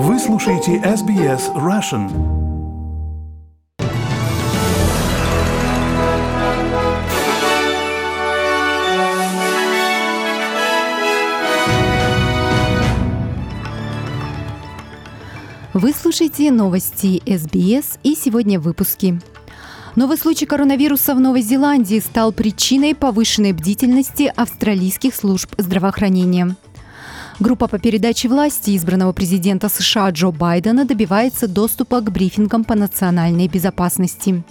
Вы слушаете SBS Russian. Вы слушаете новости СБС и сегодня в выпуске. Новый случай коронавируса в Новой Зеландии стал причиной повышенной бдительности австралийских служб здравоохранения. Группа по передаче власти избранного президента США Джо Байдена добивается доступа к брифингам по национальной безопасности.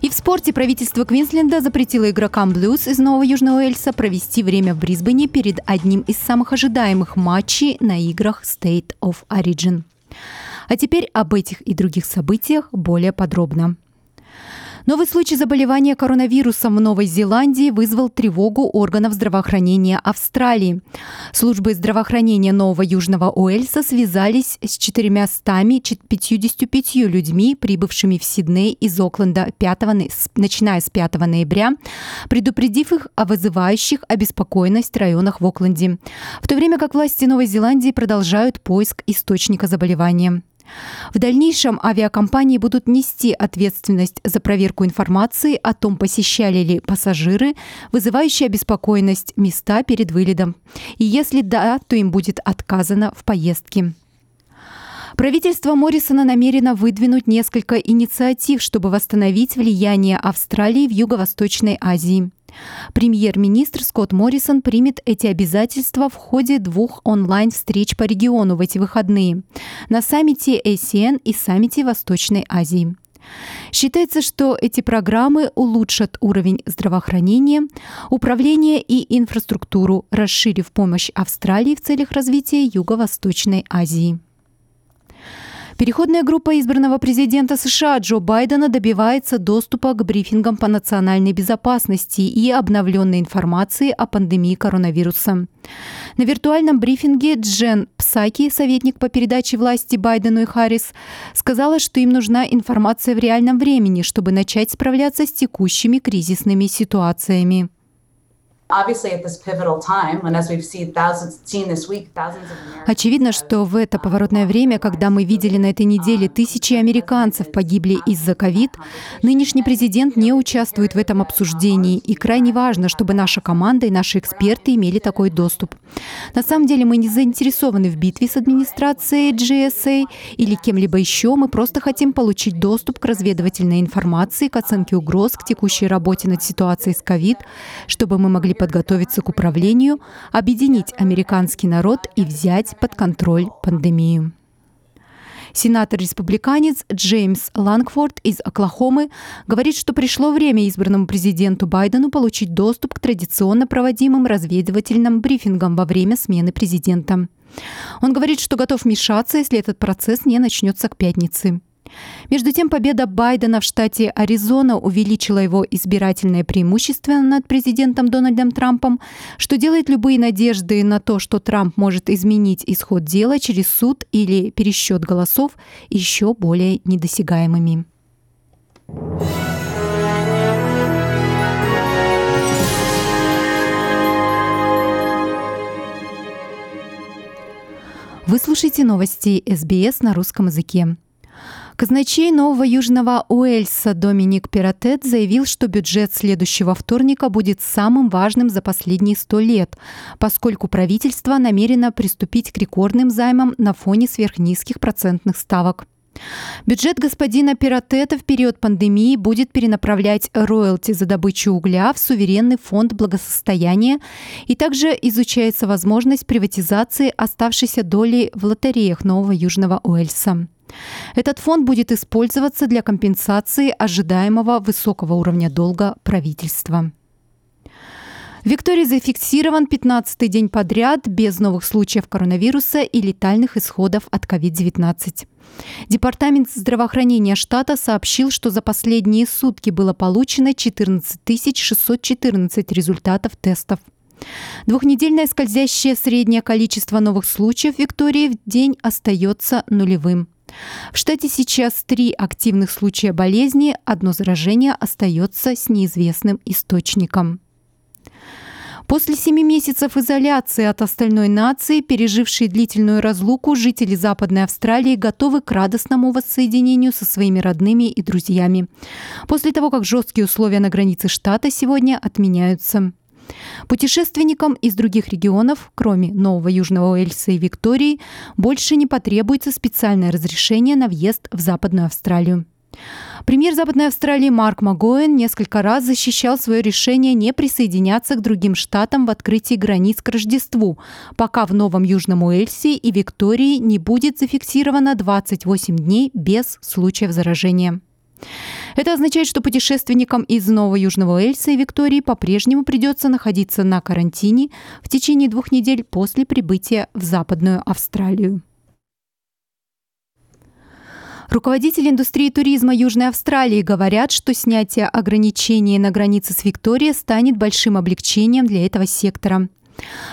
И в спорте правительство Квинсленда запретило игрокам Блюз из Нового Южного Уэльса провести время в Брисбене перед одним из самых ожидаемых матчей на играх State of Origin. А теперь об этих и других событиях более подробно. Новый случай заболевания коронавирусом в Новой Зеландии вызвал тревогу органов здравоохранения Австралии. Службы здравоохранения Нового Южного Уэльса связались с 455 людьми, прибывшими в Сидней из Окленда 5, начиная с 5 ноября, предупредив их о вызывающих обеспокоенность районах в Окленде, в то время как власти Новой Зеландии продолжают поиск источника заболевания. В дальнейшем авиакомпании будут нести ответственность за проверку информации о том, посещали ли пассажиры, вызывающие обеспокоенность места перед вылетом. И если да, то им будет отказано в поездке. Правительство Моррисона намерено выдвинуть несколько инициатив, чтобы восстановить влияние Австралии в Юго-Восточной Азии. Премьер-министр Скотт Моррисон примет эти обязательства в ходе двух онлайн-встреч по региону в эти выходные на саммите ASEAN и саммите Восточной Азии. Считается, что эти программы улучшат уровень здравоохранения, управления и инфраструктуру, расширив помощь Австралии в целях развития Юго-Восточной Азии. Переходная группа избранного президента США Джо Байдена добивается доступа к брифингам по национальной безопасности и обновленной информации о пандемии коронавируса. На виртуальном брифинге Джен Псаки, советник по передаче власти Байдену и Харрис, сказала, что им нужна информация в реальном времени, чтобы начать справляться с текущими кризисными ситуациями. Очевидно, что в это поворотное время, когда мы видели на этой неделе тысячи американцев погибли из-за ковид, нынешний президент не участвует в этом обсуждении, и крайне важно, чтобы наша команда и наши эксперты имели такой доступ. На самом деле мы не заинтересованы в битве с администрацией GSA или кем-либо еще, мы просто хотим получить доступ к разведывательной информации, к оценке угроз, к текущей работе над ситуацией с ковид, чтобы мы могли подготовиться к управлению, объединить американский народ и взять под контроль пандемию. Сенатор-республиканец Джеймс Лангфорд из Оклахомы говорит, что пришло время избранному президенту Байдену получить доступ к традиционно проводимым разведывательным брифингам во время смены президента. Он говорит, что готов вмешаться, если этот процесс не начнется к пятнице. Между тем, победа Байдена в штате Аризона увеличила его избирательное преимущество над президентом Дональдом Трампом, что делает любые надежды на то, что Трамп может изменить исход дела через суд или пересчет голосов, еще более недосягаемыми. Вы слушаете новости СБС на русском языке. Казначей Нового Южного Уэльса Доминик Пиратет заявил, что бюджет следующего вторника будет самым важным за последние сто лет, поскольку правительство намерено приступить к рекордным займам на фоне сверхнизких процентных ставок. Бюджет господина Пиратета в период пандемии будет перенаправлять роялти за добычу угля в суверенный фонд благосостояния и также изучается возможность приватизации оставшейся доли в лотереях Нового Южного Уэльса. Этот фонд будет использоваться для компенсации ожидаемого высокого уровня долга правительства. В Виктории зафиксирован 15-й день подряд без новых случаев коронавируса и летальных исходов от COVID-19. Департамент здравоохранения штата сообщил, что за последние сутки было получено 14 614 результатов тестов. Двухнедельное скользящее среднее количество новых случаев Виктории в день остается нулевым. В штате сейчас три активных случая болезни, одно заражение остается с неизвестным источником. После семи месяцев изоляции от остальной нации, пережившие длительную разлуку, жители Западной Австралии готовы к радостному воссоединению со своими родными и друзьями. После того, как жесткие условия на границе штата сегодня отменяются. Путешественникам из других регионов, кроме Нового Южного Уэльса и Виктории, больше не потребуется специальное разрешение на въезд в Западную Австралию. Премьер Западной Австралии Марк Магоэн несколько раз защищал свое решение не присоединяться к другим штатам в открытии границ к Рождеству, пока в Новом Южном Уэльсе и Виктории не будет зафиксировано 28 дней без случаев заражения. Это означает, что путешественникам из Нового Южного Уэльса и Виктории по-прежнему придется находиться на карантине в течение двух недель после прибытия в Западную Австралию. Руководители индустрии туризма Южной Австралии говорят, что снятие ограничений на границе с Викторией станет большим облегчением для этого сектора.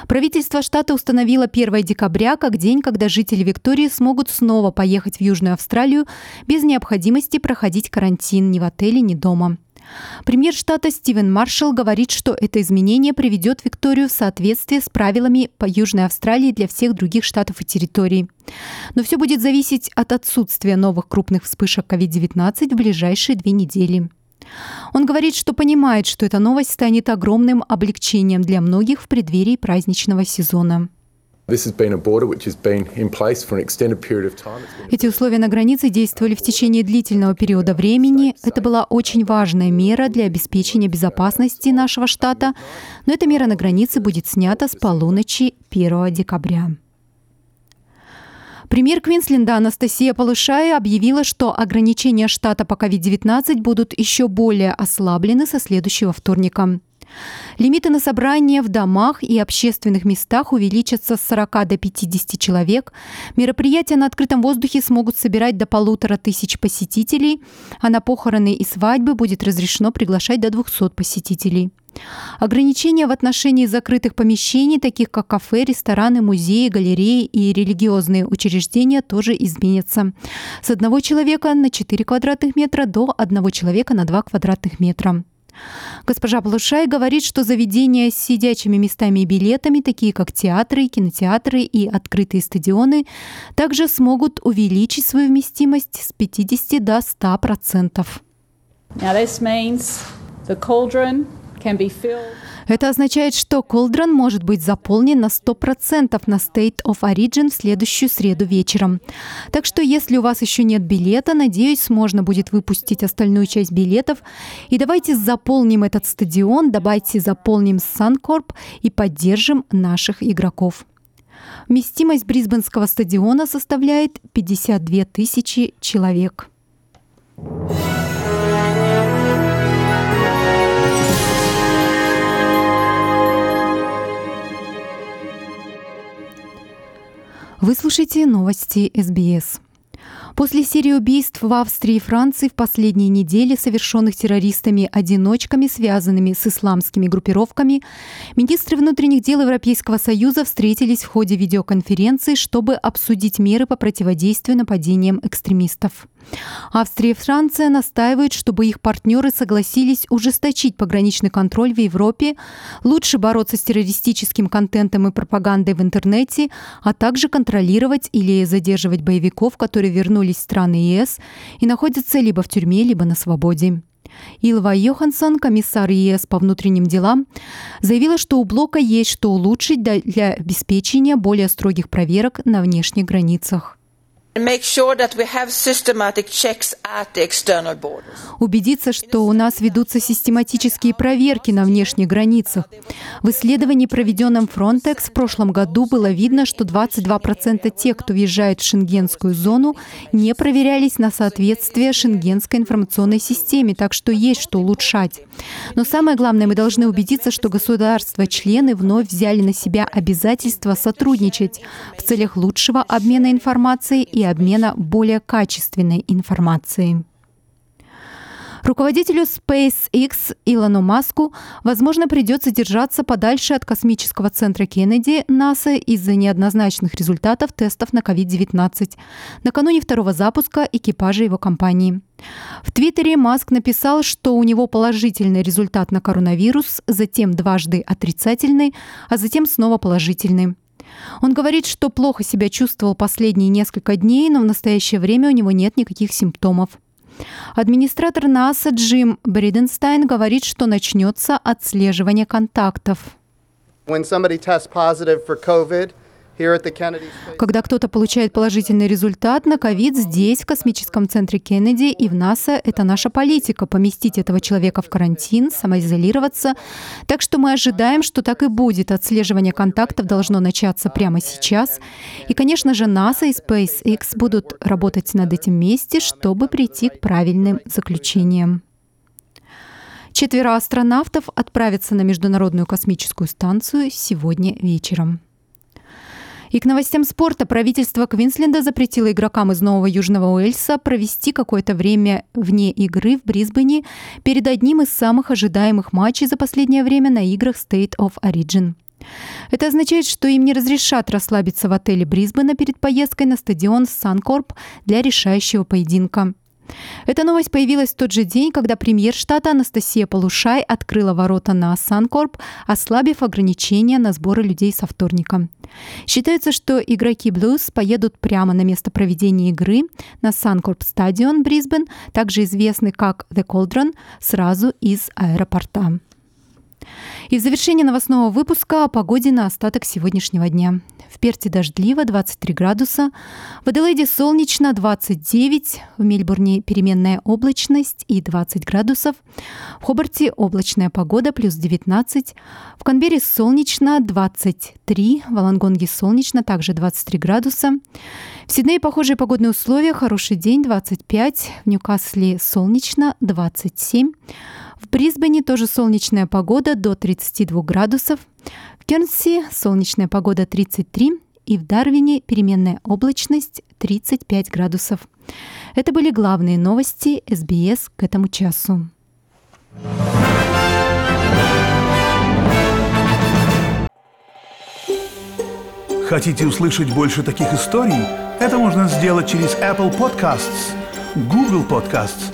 Правительство штата установило 1 декабря как день, когда жители Виктории смогут снова поехать в Южную Австралию без необходимости проходить карантин ни в отеле, ни дома. Премьер штата Стивен Маршалл говорит, что это изменение приведет Викторию в соответствие с правилами по Южной Австралии для всех других штатов и территорий. Но все будет зависеть от отсутствия новых крупных вспышек COVID-19 в ближайшие две недели. Он говорит, что понимает, что эта новость станет огромным облегчением для многих в преддверии праздничного сезона. Эти условия на границе действовали в течение длительного периода времени. Это была очень важная мера для обеспечения безопасности нашего штата, но эта мера на границе будет снята с полуночи 1 декабря. Премьер Квинсленда Анастасия Полышая объявила, что ограничения штата по COVID-19 будут еще более ослаблены со следующего вторника. Лимиты на собрания в домах и общественных местах увеличатся с 40 до 50 человек. Мероприятия на открытом воздухе смогут собирать до полутора тысяч посетителей, а на похороны и свадьбы будет разрешено приглашать до 200 посетителей. Ограничения в отношении закрытых помещений, таких как кафе, рестораны, музеи, галереи и религиозные учреждения, тоже изменятся. С одного человека на 4 квадратных метра до одного человека на 2 квадратных метра. Госпожа Плушай говорит, что заведения с сидячими местами и билетами, такие как театры, кинотеатры и открытые стадионы, также смогут увеличить свою вместимость с 50 до 100 процентов. Это означает, что Колдрон может быть заполнен на 100% на State of Origin в следующую среду вечером. Так что если у вас еще нет билета, надеюсь, можно будет выпустить остальную часть билетов. И давайте заполним этот стадион, давайте заполним Suncorp и поддержим наших игроков. Вместимость Брисбенского стадиона составляет 52 тысячи человек. Вы слушаете новости СБС. После серии убийств в Австрии и Франции в последние недели, совершенных террористами-одиночками, связанными с исламскими группировками, министры внутренних дел Европейского Союза встретились в ходе видеоконференции, чтобы обсудить меры по противодействию нападениям экстремистов. Австрия и Франция настаивают, чтобы их партнеры согласились ужесточить пограничный контроль в Европе, лучше бороться с террористическим контентом и пропагандой в интернете, а также контролировать или задерживать боевиков, которые вернулись в страны ЕС и находятся либо в тюрьме, либо на свободе. Илва Йоханссон, комиссар ЕС по внутренним делам, заявила, что у блока есть что улучшить для обеспечения более строгих проверок на внешних границах. Убедиться, что у нас ведутся систематические проверки на внешних границах. В исследовании, проведенном Frontex в прошлом году, было видно, что 22% тех, кто въезжает в шенгенскую зону, не проверялись на соответствие шенгенской информационной системе, так что есть что улучшать. Но самое главное, мы должны убедиться, что государства-члены вновь взяли на себя обязательство сотрудничать в целях лучшего обмена информацией и обмена более качественной информацией. Руководителю SpaceX Илону Маску, возможно, придется держаться подальше от космического центра Кеннеди НАСА из-за неоднозначных результатов тестов на COVID-19 накануне второго запуска экипажа его компании. В Твиттере Маск написал, что у него положительный результат на коронавирус, затем дважды отрицательный, а затем снова положительный. Он говорит, что плохо себя чувствовал последние несколько дней, но в настоящее время у него нет никаких симптомов. Администратор НАСА Джим Бриденстайн говорит, что начнется отслеживание контактов. When somebody tests positive for COVID, когда кто-то получает положительный результат на ковид здесь, в космическом центре Кеннеди и в НАСА, это наша политика — поместить этого человека в карантин, самоизолироваться. Так что мы ожидаем, что так и будет. Отслеживание контактов должно начаться прямо сейчас. И, конечно же, НАСА и SpaceX будут работать над этим вместе, чтобы прийти к правильным заключениям. Четверо астронавтов отправятся на Международную космическую станцию сегодня вечером. И к новостям спорта правительство Квинсленда запретило игрокам из Нового Южного Уэльса провести какое-то время вне игры в Брисбене перед одним из самых ожидаемых матчей за последнее время на играх State of Origin. Это означает, что им не разрешат расслабиться в отеле Брисбена перед поездкой на стадион Санкорп для решающего поединка. Эта новость появилась в тот же день, когда премьер штата Анастасия Полушай открыла ворота на Санкорп, ослабив ограничения на сборы людей со вторника. Считается, что игроки Blues поедут прямо на место проведения игры на Санкорп стадион Брисбен, также известный как The Cauldron, сразу из аэропорта. И в завершение новостного выпуска о погоде на остаток сегодняшнего дня. В Перте дождливо 23 градуса, в Аделаиде солнечно 29, в Мельбурне переменная облачность и 20 градусов, в Хобарте облачная погода плюс 19, в Канберре солнечно 23, в Алангонге солнечно также 23 градуса, в Сиднее похожие погодные условия, хороший день 25, в Ньюкасле солнечно 27, в Брисбене тоже солнечная погода до 32 градусов. В Кернси солнечная погода 33 и в Дарвине переменная облачность 35 градусов. Это были главные новости СБС к этому часу. Хотите услышать больше таких историй? Это можно сделать через Apple Podcasts, Google Podcasts,